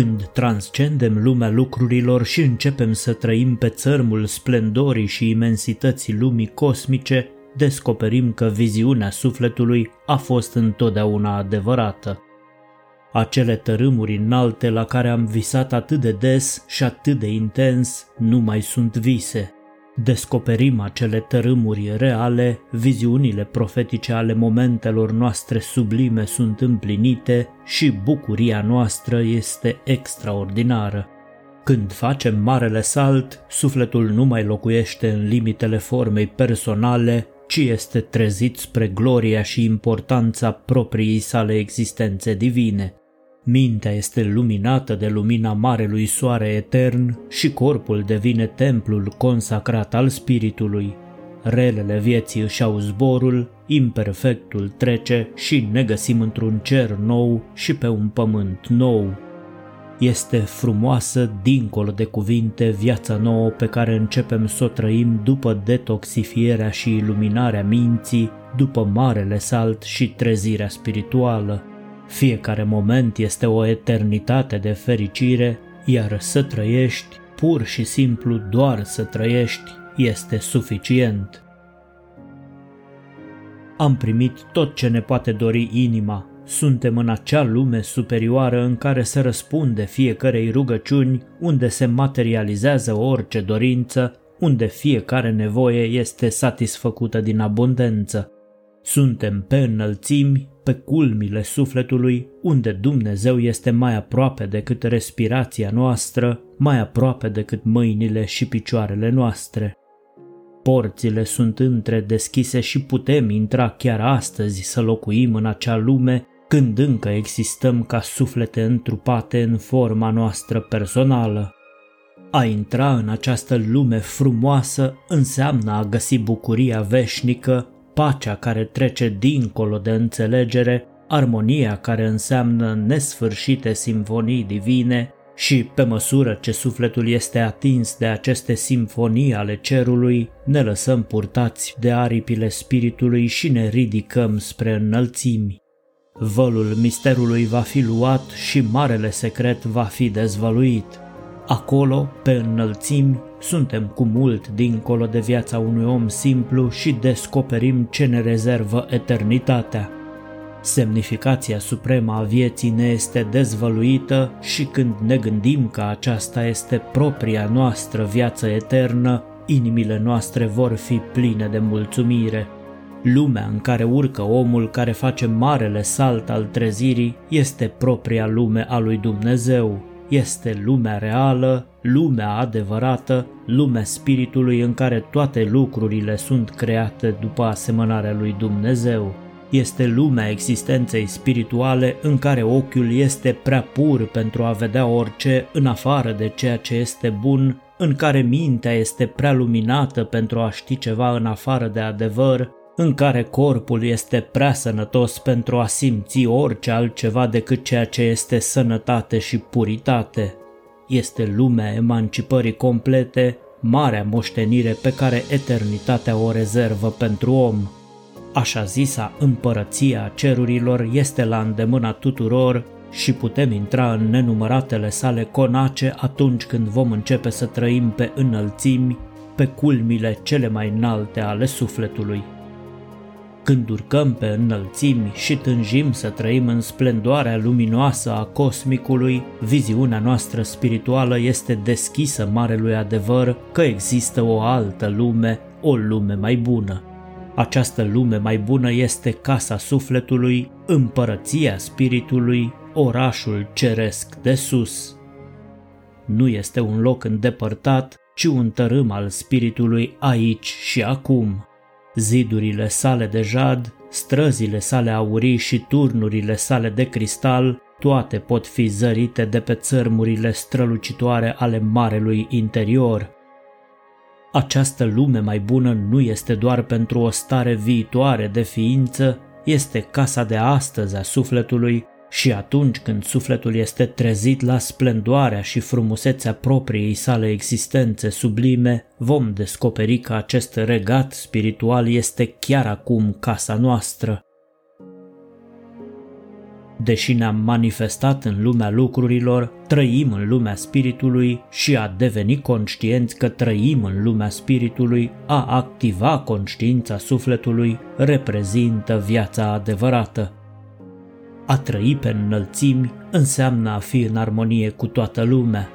Când transcendem lumea lucrurilor și începem să trăim pe țărmul splendorii și imensității lumii cosmice, descoperim că viziunea sufletului a fost întotdeauna adevărată. Acele tărâmuri înalte la care am visat atât de des și atât de intens nu mai sunt vise. Descoperim acele tărâmuri reale, viziunile profetice ale momentelor noastre sublime sunt împlinite și bucuria noastră este extraordinară. Când facem marele salt, sufletul nu mai locuiește în limitele formei personale, ci este trezit spre gloria și importanța propriei sale existențe divine. Mintea este luminată de lumina Marelui Soare Etern și corpul devine templul consacrat al Spiritului. Relele vieții își au zborul, imperfectul trece și ne găsim într-un cer nou și pe un pământ nou. Este frumoasă, dincolo de cuvinte, viața nouă pe care începem să o trăim după detoxifierea și iluminarea minții, după marele salt și trezirea spirituală. Fiecare moment este o eternitate de fericire, iar să trăiești, pur și simplu doar să trăiești, este suficient. Am primit tot ce ne poate dori inima. Suntem în acea lume superioară în care se răspunde fiecarei rugăciuni, unde se materializează orice dorință, unde fiecare nevoie este satisfăcută din abundență. Suntem pe înălțimi, pe culmile sufletului, unde Dumnezeu este mai aproape decât respirația noastră, mai aproape decât mâinile și picioarele noastre. Porțile sunt între deschise și putem intra chiar astăzi să locuim în acea lume când încă existăm ca suflete întrupate în forma noastră personală. A intra în această lume frumoasă înseamnă a găsi bucuria veșnică pacea care trece dincolo de înțelegere, armonia care înseamnă nesfârșite simfonii divine și, pe măsură ce sufletul este atins de aceste simfonii ale cerului, ne lăsăm purtați de aripile spiritului și ne ridicăm spre înălțimi. Vălul misterului va fi luat și marele secret va fi dezvăluit. Acolo, pe înălțimi, suntem cu mult dincolo de viața unui om simplu și descoperim ce ne rezervă eternitatea. Semnificația supremă a vieții ne este dezvăluită și când ne gândim că aceasta este propria noastră viață eternă, inimile noastre vor fi pline de mulțumire. Lumea în care urcă omul care face marele salt al trezirii este propria lume a lui Dumnezeu, este lumea reală, lumea adevărată, lumea spiritului în care toate lucrurile sunt create după asemănarea lui Dumnezeu. Este lumea existenței spirituale în care ochiul este prea pur pentru a vedea orice în afară de ceea ce este bun, în care mintea este prea luminată pentru a ști ceva în afară de adevăr, în care corpul este prea sănătos pentru a simți orice altceva decât ceea ce este sănătate și puritate. Este lumea emancipării complete, marea moștenire pe care eternitatea o rezervă pentru om. Așa zisa împărăția cerurilor este la îndemâna tuturor și putem intra în nenumăratele sale conace atunci când vom începe să trăim pe înălțimi, pe culmile cele mai înalte ale sufletului. Când urcăm pe înălțimi și tânjim să trăim în splendoarea luminoasă a cosmicului, viziunea noastră spirituală este deschisă marelui adevăr că există o altă lume, o lume mai bună. Această lume mai bună este casa sufletului, împărăția spiritului, orașul ceresc de sus. Nu este un loc îndepărtat, ci un tărâm al spiritului aici și acum. Zidurile sale de jad, străzile sale aurii și turnurile sale de cristal, toate pot fi zărite de pe țărmurile strălucitoare ale marelui interior. Această lume mai bună nu este doar pentru o stare viitoare de ființă, este casa de astăzi a sufletului și atunci când sufletul este trezit la splendoarea și frumusețea propriei sale existențe sublime, vom descoperi că acest regat spiritual este chiar acum casa noastră. Deși ne-am manifestat în lumea lucrurilor, trăim în lumea spiritului și a deveni conștienți că trăim în lumea spiritului, a activa conștiința sufletului, reprezintă viața adevărată. A trăi pe înălțimi înseamnă a fi în armonie cu toată lumea.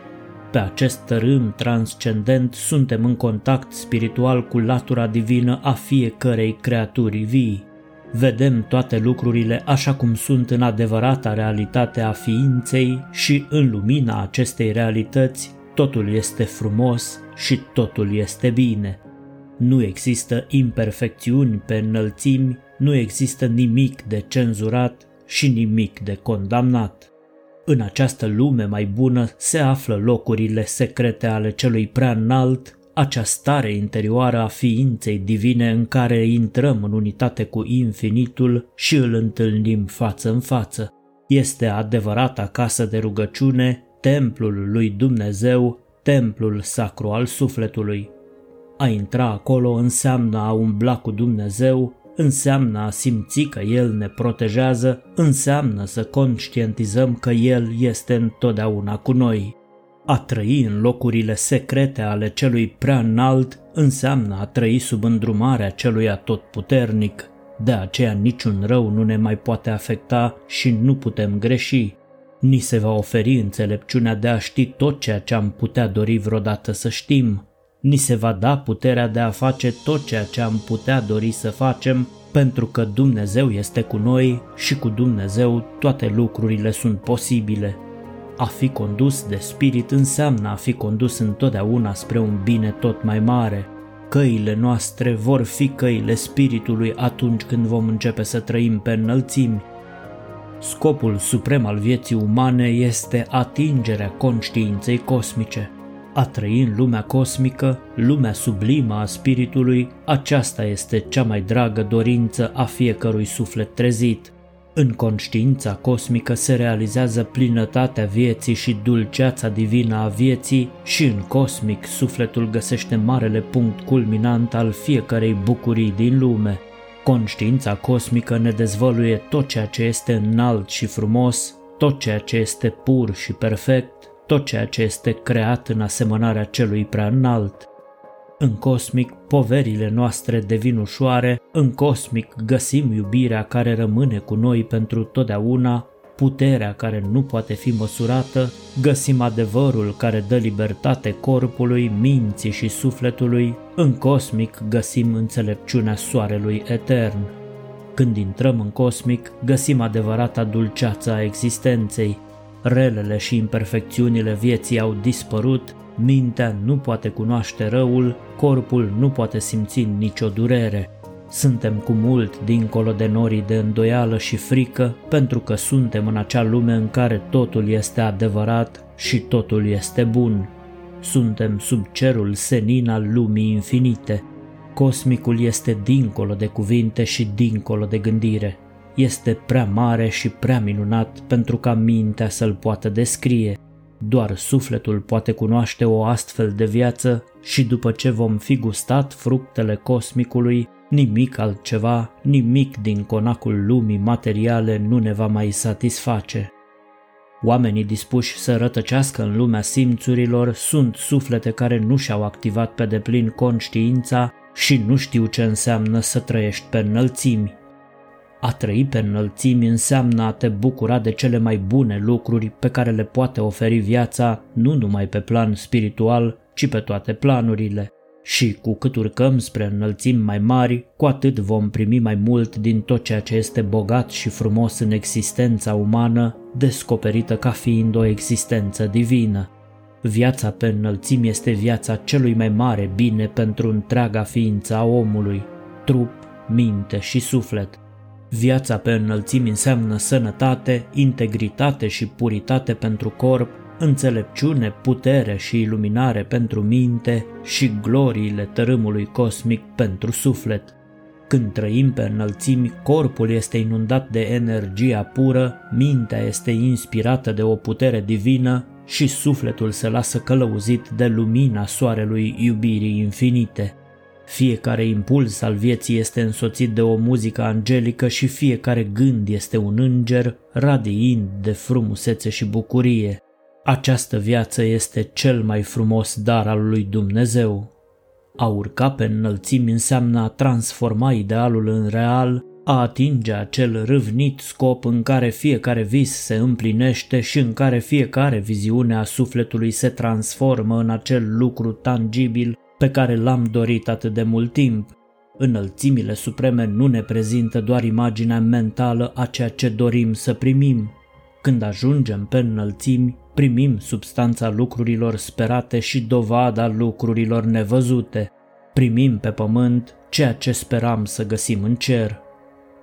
Pe acest tărâm transcendent suntem în contact spiritual cu latura divină a fiecărei creaturi vii. Vedem toate lucrurile așa cum sunt în adevărata realitate a ființei și în lumina acestei realități totul este frumos și totul este bine. Nu există imperfecțiuni pe înălțimi, nu există nimic de cenzurat și nimic de condamnat. În această lume mai bună se află locurile secrete ale celui prea înalt, acea stare interioară a ființei divine în care intrăm în unitate cu infinitul și îl întâlnim față în față. Este adevărata casă de rugăciune, templul lui Dumnezeu, templul sacru al sufletului. A intra acolo înseamnă a umbla cu Dumnezeu, înseamnă a simți că El ne protejează, înseamnă să conștientizăm că El este întotdeauna cu noi. A trăi în locurile secrete ale celui prea înalt înseamnă a trăi sub îndrumarea celui atotputernic. De aceea niciun rău nu ne mai poate afecta și nu putem greși. Ni se va oferi înțelepciunea de a ști tot ceea ce am putea dori vreodată să știm, ni se va da puterea de a face tot ceea ce am putea dori să facem, pentru că Dumnezeu este cu noi și cu Dumnezeu toate lucrurile sunt posibile. A fi condus de spirit înseamnă a fi condus întotdeauna spre un bine tot mai mare. Căile noastre vor fi căile spiritului atunci când vom începe să trăim pe înălțimi. Scopul suprem al vieții umane este atingerea conștiinței cosmice. A trăi în lumea cosmică, lumea sublimă a spiritului, aceasta este cea mai dragă dorință a fiecărui suflet trezit. În conștiința cosmică se realizează plinătatea vieții și dulceața divină a vieții și în cosmic sufletul găsește marele punct culminant al fiecărei bucurii din lume. Conștiința cosmică ne dezvăluie tot ceea ce este înalt și frumos, tot ceea ce este pur și perfect, tot ceea ce este creat în asemănarea celui prea înalt. În cosmic, poverile noastre devin ușoare, în cosmic găsim iubirea care rămâne cu noi pentru totdeauna, puterea care nu poate fi măsurată, găsim adevărul care dă libertate corpului, minții și sufletului, în cosmic găsim înțelepciunea soarelui etern. Când intrăm în cosmic, găsim adevărata dulceață a existenței, relele și imperfecțiunile vieții au dispărut, mintea nu poate cunoaște răul, corpul nu poate simți nicio durere. Suntem cu mult dincolo de norii de îndoială și frică, pentru că suntem în acea lume în care totul este adevărat și totul este bun. Suntem sub cerul senin al lumii infinite. Cosmicul este dincolo de cuvinte și dincolo de gândire este prea mare și prea minunat pentru ca mintea să-l poată descrie. Doar sufletul poate cunoaște o astfel de viață și după ce vom fi gustat fructele cosmicului, nimic altceva, nimic din conacul lumii materiale nu ne va mai satisface. Oamenii dispuși să rătăcească în lumea simțurilor sunt suflete care nu și-au activat pe deplin conștiința și nu știu ce înseamnă să trăiești pe înălțimi. A trăi pe înălțimi înseamnă a te bucura de cele mai bune lucruri pe care le poate oferi viața, nu numai pe plan spiritual, ci pe toate planurile. Și cu cât urcăm spre înălțimi mai mari, cu atât vom primi mai mult din tot ceea ce este bogat și frumos în existența umană, descoperită ca fiind o existență divină. Viața pe înălțimi este viața celui mai mare bine pentru întreaga ființă a omului, trup, minte și suflet – Viața pe înălțimi înseamnă sănătate, integritate și puritate pentru corp, înțelepciune, putere și iluminare pentru minte și gloriile tărâmului cosmic pentru suflet. Când trăim pe înălțimi, corpul este inundat de energia pură, mintea este inspirată de o putere divină și sufletul se lasă călăuzit de lumina soarelui iubirii infinite. Fiecare impuls al vieții este însoțit de o muzică angelică și fiecare gând este un înger radiind de frumusețe și bucurie. Această viață este cel mai frumos dar al lui Dumnezeu. A urca pe înălțimi înseamnă a transforma idealul în real, a atinge acel râvnit scop în care fiecare vis se împlinește și în care fiecare viziune a sufletului se transformă în acel lucru tangibil pe care l-am dorit atât de mult timp. Înălțimile supreme nu ne prezintă doar imaginea mentală a ceea ce dorim să primim. Când ajungem pe înălțimi, primim substanța lucrurilor sperate și dovada lucrurilor nevăzute. Primim pe pământ ceea ce speram să găsim în cer.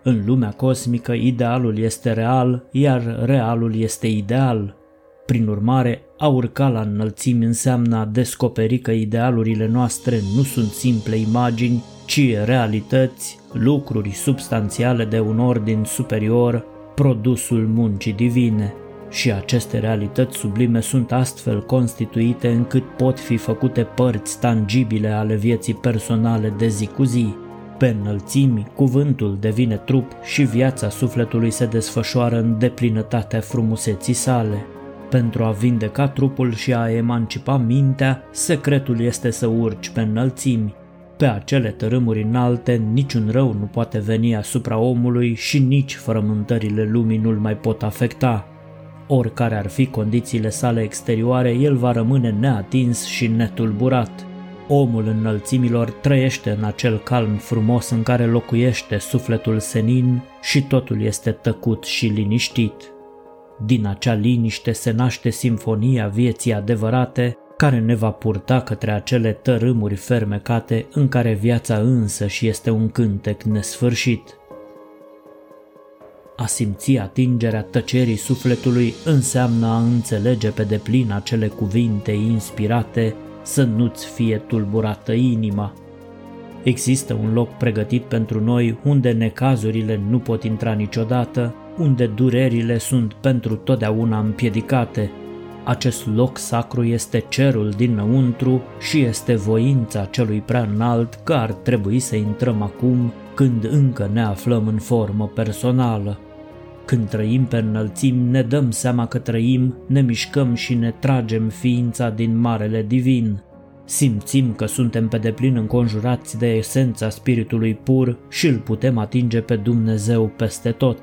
În lumea cosmică, idealul este real, iar realul este ideal. Prin urmare, a urca la înălțimi înseamnă a descoperi că idealurile noastre nu sunt simple imagini, ci realități, lucruri substanțiale de un ordin superior, produsul muncii divine. Și aceste realități sublime sunt astfel constituite încât pot fi făcute părți tangibile ale vieții personale de zi cu zi. Pe înălțimi, cuvântul devine trup și viața sufletului se desfășoară în deplinătatea frumuseții sale. Pentru a vindeca trupul și a emancipa mintea, secretul este să urci pe înălțimi. Pe acele tărâmuri înalte niciun rău nu poate veni asupra omului și nici frământările lumii nu-l mai pot afecta. Oricare ar fi condițiile sale exterioare, el va rămâne neatins și netulburat. Omul înălțimilor trăiește în acel calm frumos în care locuiește sufletul senin și totul este tăcut și liniștit. Din acea liniște se naște simfonia vieții adevărate, care ne va purta către acele tărâmuri fermecate în care viața însă și este un cântec nesfârșit. A simți atingerea tăcerii sufletului înseamnă a înțelege pe deplin acele cuvinte inspirate să nu-ți fie tulburată inima. Există un loc pregătit pentru noi unde necazurile nu pot intra niciodată, unde durerile sunt pentru totdeauna împiedicate. Acest loc sacru este cerul dinăuntru și este voința celui prea înalt că ar trebui să intrăm acum când încă ne aflăm în formă personală. Când trăim pe înălțim, ne dăm seama că trăim, ne mișcăm și ne tragem ființa din Marele Divin. Simțim că suntem pe deplin înconjurați de esența Spiritului pur și îl putem atinge pe Dumnezeu peste tot.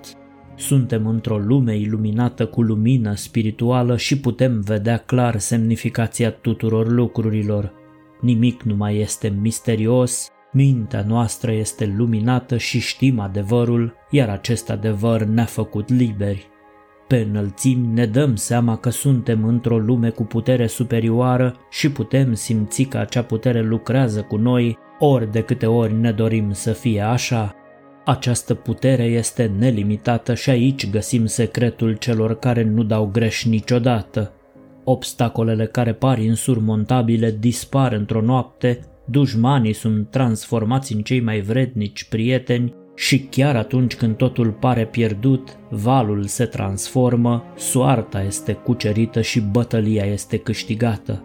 Suntem într-o lume iluminată cu lumină spirituală și putem vedea clar semnificația tuturor lucrurilor. Nimic nu mai este misterios, mintea noastră este luminată și știm adevărul, iar acest adevăr ne-a făcut liberi. Pe înălțimi ne dăm seama că suntem într-o lume cu putere superioară și putem simți că acea putere lucrează cu noi ori de câte ori ne dorim să fie așa. Această putere este nelimitată și aici găsim secretul celor care nu dau greș niciodată. Obstacolele care par insurmontabile dispar într-o noapte, dușmanii sunt transformați în cei mai vrednici prieteni și chiar atunci când totul pare pierdut, valul se transformă, soarta este cucerită și bătălia este câștigată.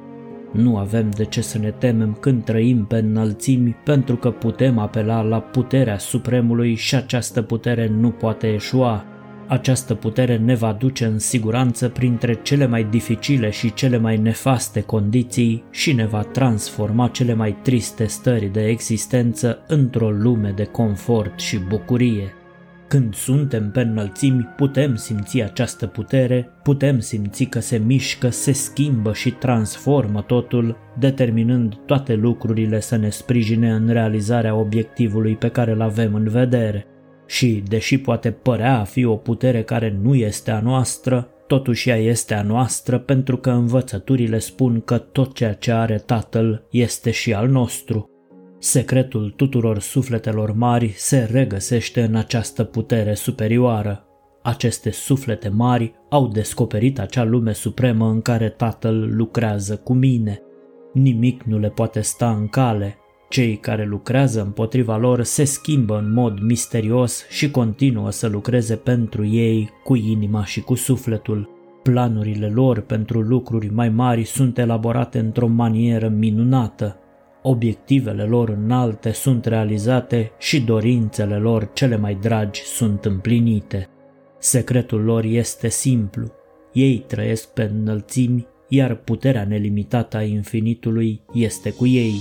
Nu avem de ce să ne temem când trăim pe înălțimi pentru că putem apela la puterea Supremului și această putere nu poate eșua. Această putere ne va duce în siguranță printre cele mai dificile și cele mai nefaste condiții și ne va transforma cele mai triste stări de existență într-o lume de confort și bucurie. Când suntem pe înălțimi, putem simți această putere, putem simți că se mișcă, se schimbă și transformă totul, determinând toate lucrurile să ne sprijine în realizarea obiectivului pe care îl avem în vedere. Și, deși poate părea a fi o putere care nu este a noastră, totuși ea este a noastră pentru că învățăturile spun că tot ceea ce are Tatăl este și al nostru. Secretul tuturor sufletelor mari se regăsește în această putere superioară. Aceste suflete mari au descoperit acea lume supremă în care Tatăl lucrează cu mine. Nimic nu le poate sta în cale. Cei care lucrează împotriva lor se schimbă în mod misterios și continuă să lucreze pentru ei cu inima și cu sufletul. Planurile lor pentru lucruri mai mari sunt elaborate într-o manieră minunată obiectivele lor înalte sunt realizate și dorințele lor cele mai dragi sunt împlinite. Secretul lor este simplu. Ei trăiesc pe înălțimi, iar puterea nelimitată a infinitului este cu ei.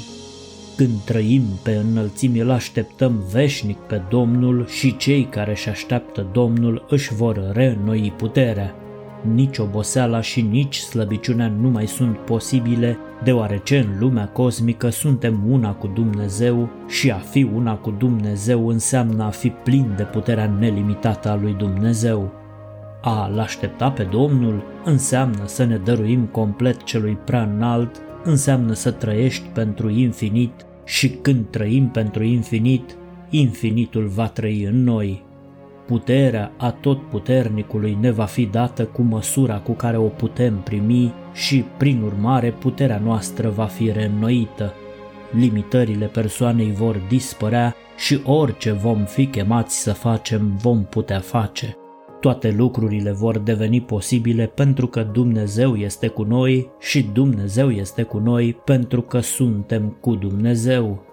Când trăim pe înălțimi, îl așteptăm veșnic pe Domnul și cei care își așteaptă Domnul își vor reînnoi puterea. Nici oboseala și nici slăbiciunea nu mai sunt posibile, deoarece în lumea cosmică suntem una cu Dumnezeu și a fi una cu Dumnezeu înseamnă a fi plin de puterea nelimitată a lui Dumnezeu. A-L aștepta pe Domnul înseamnă să ne dăruim complet celui prea înalt, înseamnă să trăiești pentru infinit și când trăim pentru infinit, infinitul va trăi în noi. Puterea a tot puternicului ne va fi dată cu măsura cu care o putem primi și, prin urmare, puterea noastră va fi reînnoită. Limitările persoanei vor dispărea și orice vom fi chemați să facem, vom putea face. Toate lucrurile vor deveni posibile pentru că Dumnezeu este cu noi și Dumnezeu este cu noi pentru că suntem cu Dumnezeu.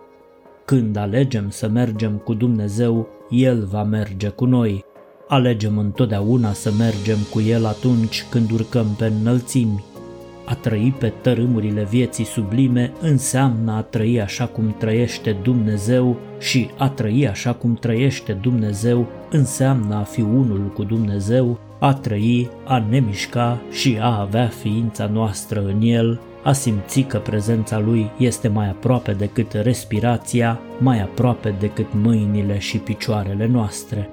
Când alegem să mergem cu Dumnezeu, El va merge cu noi. Alegem întotdeauna să mergem cu El atunci când urcăm pe înălțimi. A trăi pe tărâmurile vieții sublime înseamnă a trăi așa cum trăiește Dumnezeu și a trăi așa cum trăiește Dumnezeu înseamnă a fi unul cu Dumnezeu, a trăi, a ne mișca și a avea ființa noastră în El, a simți că prezența Lui este mai aproape decât respirația, mai aproape decât mâinile și picioarele noastre.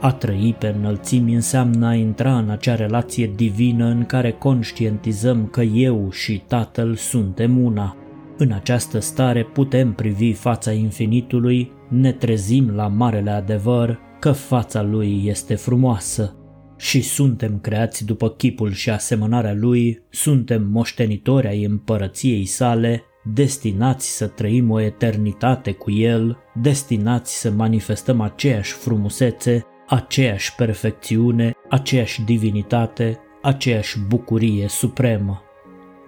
A trăi pe înălțimi înseamnă a intra în acea relație divină în care conștientizăm că eu și Tatăl suntem una. În această stare putem privi fața infinitului, ne trezim la marele adevăr că fața lui este frumoasă și suntem creați după chipul și asemănarea lui, suntem moștenitori ai împărăției sale, destinați să trăim o eternitate cu el, destinați să manifestăm aceeași frumusețe, aceeași perfecțiune, aceeași divinitate, aceeași bucurie supremă.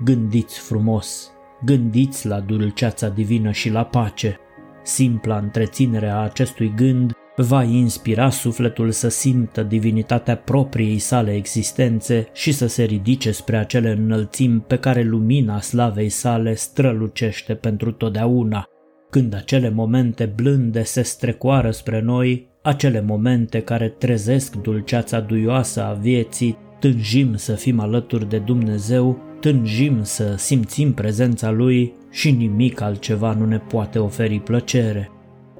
Gândiți frumos, gândiți la dulceața divină și la pace. Simpla întreținere a acestui gând va inspira sufletul să simtă divinitatea propriei sale existențe și să se ridice spre acele înălțimi pe care lumina slavei sale strălucește pentru totdeauna. Când acele momente blânde se strecoară spre noi, acele momente care trezesc dulceața duioasă a vieții, tânjim să fim alături de Dumnezeu, tânjim să simțim prezența Lui și nimic altceva nu ne poate oferi plăcere.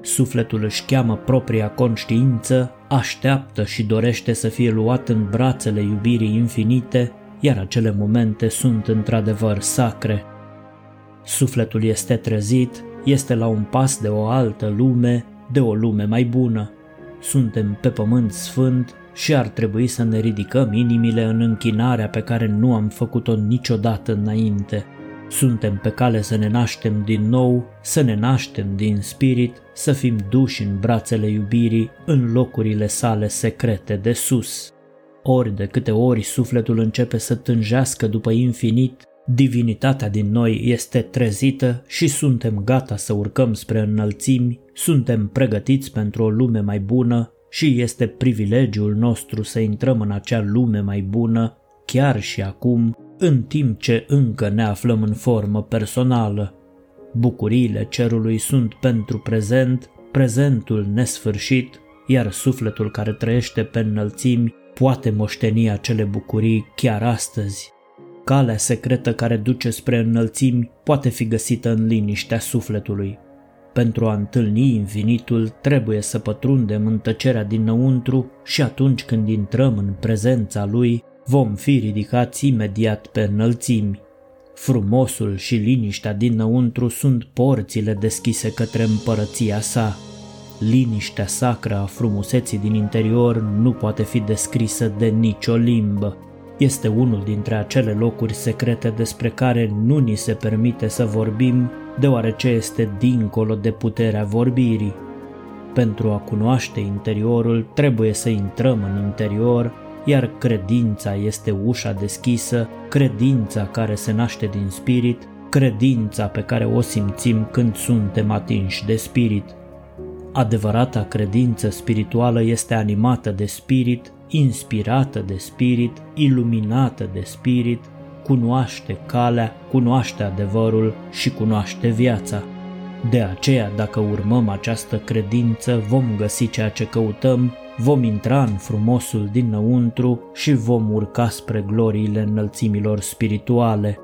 Sufletul își cheamă propria conștiință, așteaptă și dorește să fie luat în brațele iubirii infinite, iar acele momente sunt într-adevăr sacre. Sufletul este trezit, este la un pas de o altă lume, de o lume mai bună. Suntem pe pământ sfânt și ar trebui să ne ridicăm inimile în închinarea pe care nu am făcut-o niciodată înainte. Suntem pe cale să ne naștem din nou, să ne naștem din spirit, să fim duși în brațele iubirii în locurile sale secrete de sus. Ori de câte ori sufletul începe să tânjească după infinit, divinitatea din noi este trezită și suntem gata să urcăm spre înălțimi, suntem pregătiți pentru o lume mai bună și este privilegiul nostru să intrăm în acea lume mai bună, chiar și acum, în timp ce încă ne aflăm în formă personală. Bucuriile cerului sunt pentru prezent, prezentul nesfârșit, iar sufletul care trăiește pe înălțimi poate moșteni acele bucurii chiar astăzi. Calea secretă care duce spre înălțimi poate fi găsită în liniștea sufletului. Pentru a întâlni infinitul trebuie să pătrundem în tăcerea dinăuntru și atunci când intrăm în prezența lui, vom fi ridicați imediat pe înălțimi. Frumosul și liniștea dinăuntru sunt porțile deschise către împărăția sa. Liniștea sacră a frumuseții din interior nu poate fi descrisă de nicio limbă. Este unul dintre acele locuri secrete despre care nu ni se permite să vorbim, deoarece este dincolo de puterea vorbirii. Pentru a cunoaște interiorul, trebuie să intrăm în interior iar credința este ușa deschisă, credința care se naște din spirit, credința pe care o simțim când suntem atinși de spirit. Adevărata credință spirituală este animată de spirit, inspirată de spirit, iluminată de spirit, cunoaște calea, cunoaște adevărul și cunoaște viața. De aceea, dacă urmăm această credință, vom găsi ceea ce căutăm, vom intra în frumosul dinăuntru și vom urca spre gloriile înălțimilor spirituale.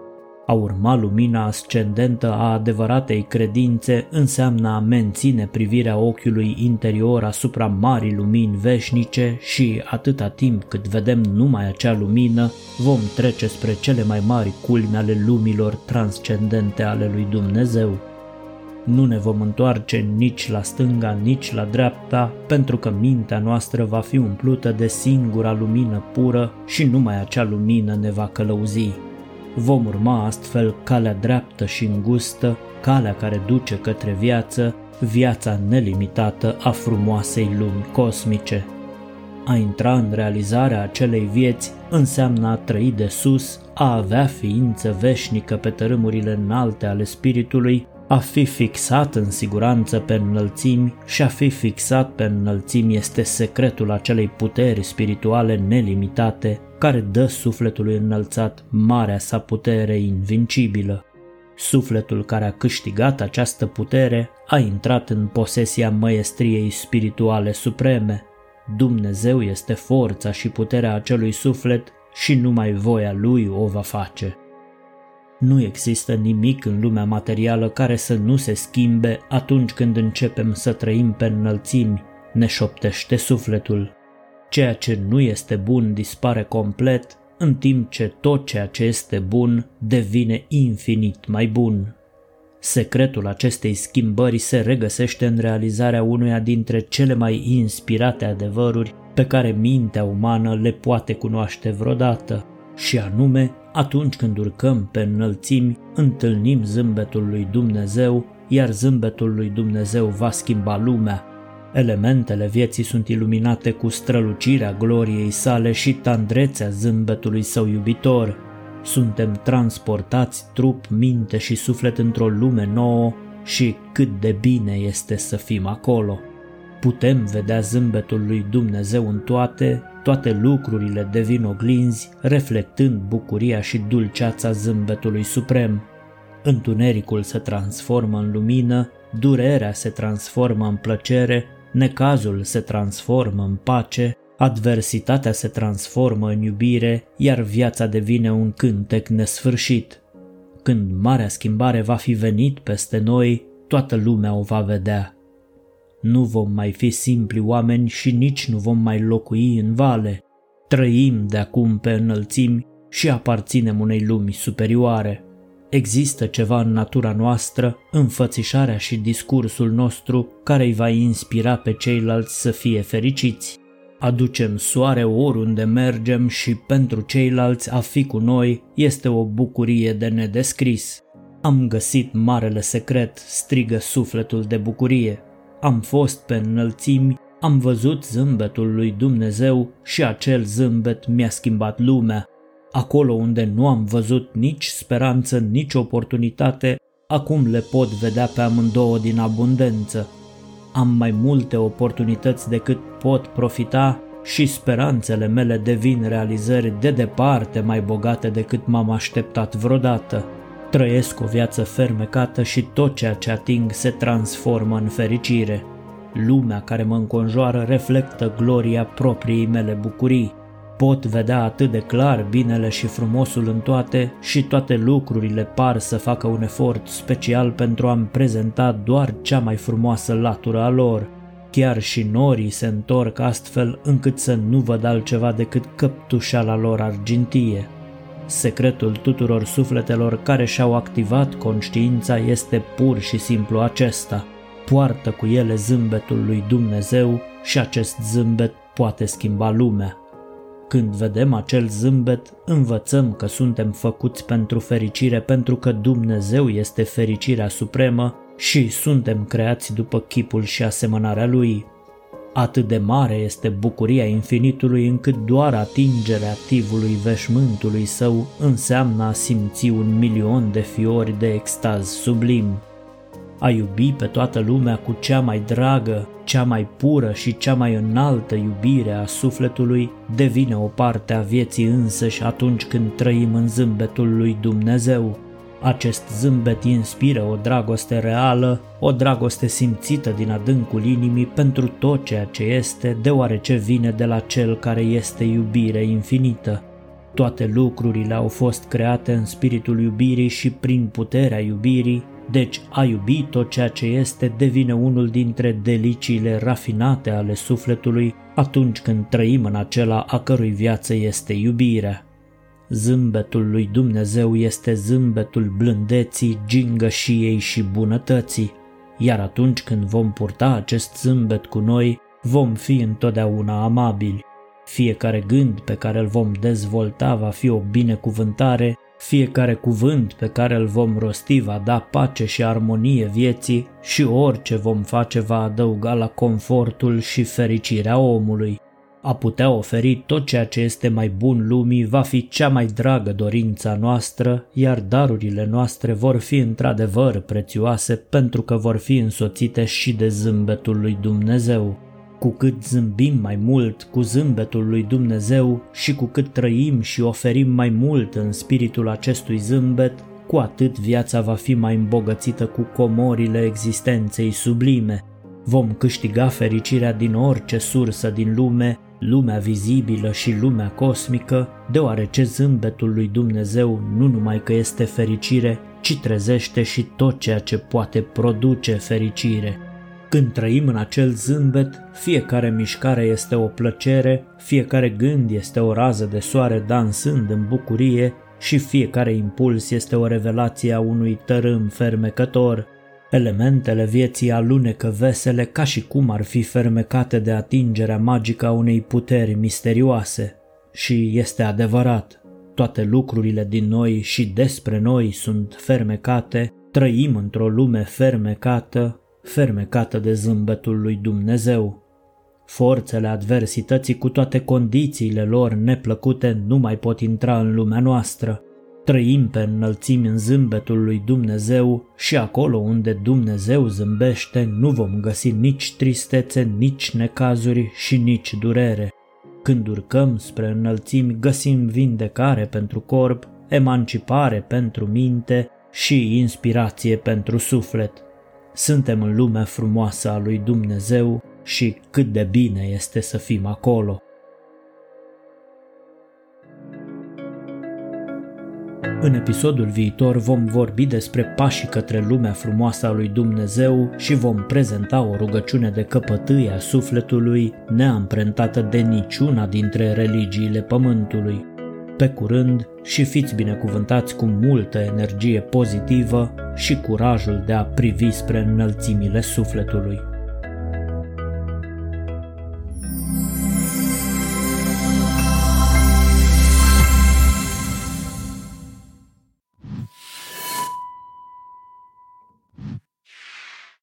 A urma lumina ascendentă a adevăratei credințe înseamnă a menține privirea ochiului interior asupra marii lumini veșnice și, atâta timp cât vedem numai acea lumină, vom trece spre cele mai mari culmi ale lumilor transcendente ale lui Dumnezeu. Nu ne vom întoarce nici la stânga, nici la dreapta, pentru că mintea noastră va fi umplută de singura lumină pură și numai acea lumină ne va călăuzi. Vom urma astfel calea dreaptă și îngustă, calea care duce către viață, viața nelimitată a frumoasei lumi cosmice. A intra în realizarea acelei vieți înseamnă a trăi de sus, a avea ființă veșnică pe tărâmurile înalte ale spiritului, a fi fixat în siguranță pe înălțimi și a fi fixat pe înălțimi este secretul acelei puteri spirituale nelimitate care dă sufletului înălțat marea sa putere invincibilă. Sufletul care a câștigat această putere a intrat în posesia măestriei spirituale supreme. Dumnezeu este forța și puterea acelui suflet și numai voia lui o va face. Nu există nimic în lumea materială care să nu se schimbe atunci când începem să trăim pe înălțimi, ne șoptește sufletul. Ceea ce nu este bun dispare complet, în timp ce tot ceea ce este bun devine infinit mai bun. Secretul acestei schimbări se regăsește în realizarea unuia dintre cele mai inspirate adevăruri pe care mintea umană le poate cunoaște vreodată, și anume atunci când urcăm pe înălțimi, întâlnim zâmbetul lui Dumnezeu, iar zâmbetul lui Dumnezeu va schimba lumea. Elementele vieții sunt iluminate cu strălucirea gloriei sale și tandrețea zâmbetului său iubitor. Suntem transportați trup, minte și suflet într-o lume nouă și cât de bine este să fim acolo. Putem vedea zâmbetul lui Dumnezeu în toate, toate lucrurile devin oglinzi, reflectând bucuria și dulceața zâmbetului suprem. Întunericul se transformă în lumină, durerea se transformă în plăcere, necazul se transformă în pace, adversitatea se transformă în iubire, iar viața devine un cântec nesfârșit. Când marea schimbare va fi venit peste noi, toată lumea o va vedea. Nu vom mai fi simpli oameni și nici nu vom mai locui în vale. Trăim de acum pe înălțimi și aparținem unei lumi superioare. Există ceva în natura noastră, înfățișarea și discursul nostru care îi va inspira pe ceilalți să fie fericiți. Aducem soare oriunde mergem și pentru ceilalți a fi cu noi este o bucurie de nedescris. Am găsit marele secret, strigă sufletul de bucurie. Am fost pe înălțimi, am văzut zâmbetul lui Dumnezeu și acel zâmbet mi-a schimbat lumea. Acolo unde nu am văzut nici speranță, nici oportunitate, acum le pot vedea pe amândouă din abundență. Am mai multe oportunități decât pot profita și speranțele mele devin realizări de departe mai bogate decât m-am așteptat vreodată. Trăiesc o viață fermecată și tot ceea ce ating se transformă în fericire. Lumea care mă înconjoară reflectă gloria propriei mele bucurii. Pot vedea atât de clar binele și frumosul în toate și toate lucrurile par să facă un efort special pentru a-mi prezenta doar cea mai frumoasă latură a lor. Chiar și norii se întorc astfel încât să nu văd altceva decât căptușala lor argintie. Secretul tuturor sufletelor care și-au activat conștiința este pur și simplu acesta. Poartă cu ele zâmbetul lui Dumnezeu și acest zâmbet poate schimba lumea. Când vedem acel zâmbet, învățăm că suntem făcuți pentru fericire pentru că Dumnezeu este fericirea supremă și suntem creați după chipul și asemănarea Lui. Atât de mare este bucuria infinitului încât doar atingerea tivului veșmântului său înseamnă a simți un milion de fiori de extaz sublim. A iubi pe toată lumea cu cea mai dragă, cea mai pură și cea mai înaltă iubire a sufletului devine o parte a vieții însăși atunci când trăim în zâmbetul lui Dumnezeu. Acest zâmbet inspiră o dragoste reală, o dragoste simțită din adâncul inimii pentru tot ceea ce este, deoarece vine de la Cel care este iubire infinită. Toate lucrurile au fost create în spiritul iubirii și prin puterea iubirii, deci a iubi tot ceea ce este devine unul dintre deliciile rafinate ale sufletului atunci când trăim în acela a cărui viață este iubirea. Zâmbetul lui Dumnezeu este zâmbetul blândeții, gingășiei și bunătății, iar atunci când vom purta acest zâmbet cu noi, vom fi întotdeauna amabili. Fiecare gând pe care îl vom dezvolta va fi o binecuvântare, fiecare cuvânt pe care îl vom rosti va da pace și armonie vieții și orice vom face va adăuga la confortul și fericirea omului. A putea oferi tot ceea ce este mai bun lumii va fi cea mai dragă dorința noastră, iar darurile noastre vor fi într-adevăr prețioase pentru că vor fi însoțite și de zâmbetul lui Dumnezeu. Cu cât zâmbim mai mult cu zâmbetul lui Dumnezeu și cu cât trăim și oferim mai mult în spiritul acestui zâmbet, cu atât viața va fi mai îmbogățită cu comorile existenței sublime. Vom câștiga fericirea din orice sursă din lume lumea vizibilă și lumea cosmică, deoarece zâmbetul lui Dumnezeu nu numai că este fericire, ci trezește și tot ceea ce poate produce fericire. Când trăim în acel zâmbet, fiecare mișcare este o plăcere, fiecare gând este o rază de soare dansând în bucurie și fiecare impuls este o revelație a unui tărâm fermecător, Elementele vieții alunecă vesele ca și cum ar fi fermecate de atingerea magică a unei puteri misterioase. Și este adevărat, toate lucrurile din noi și despre noi sunt fermecate, trăim într-o lume fermecată, fermecată de zâmbetul lui Dumnezeu. Forțele adversității cu toate condițiile lor neplăcute nu mai pot intra în lumea noastră, Trăim pe înălțimi în zâmbetul lui Dumnezeu și acolo unde Dumnezeu zâmbește nu vom găsi nici tristețe, nici necazuri și nici durere. Când urcăm spre înălțimi găsim vindecare pentru corp, emancipare pentru minte și inspirație pentru suflet. Suntem în lumea frumoasă a lui Dumnezeu și cât de bine este să fim acolo. În episodul viitor vom vorbi despre pașii către lumea frumoasă a lui Dumnezeu și vom prezenta o rugăciune de căpătâie a sufletului neamprentată de niciuna dintre religiile pământului. Pe curând și fiți binecuvântați cu multă energie pozitivă și curajul de a privi spre înălțimile sufletului.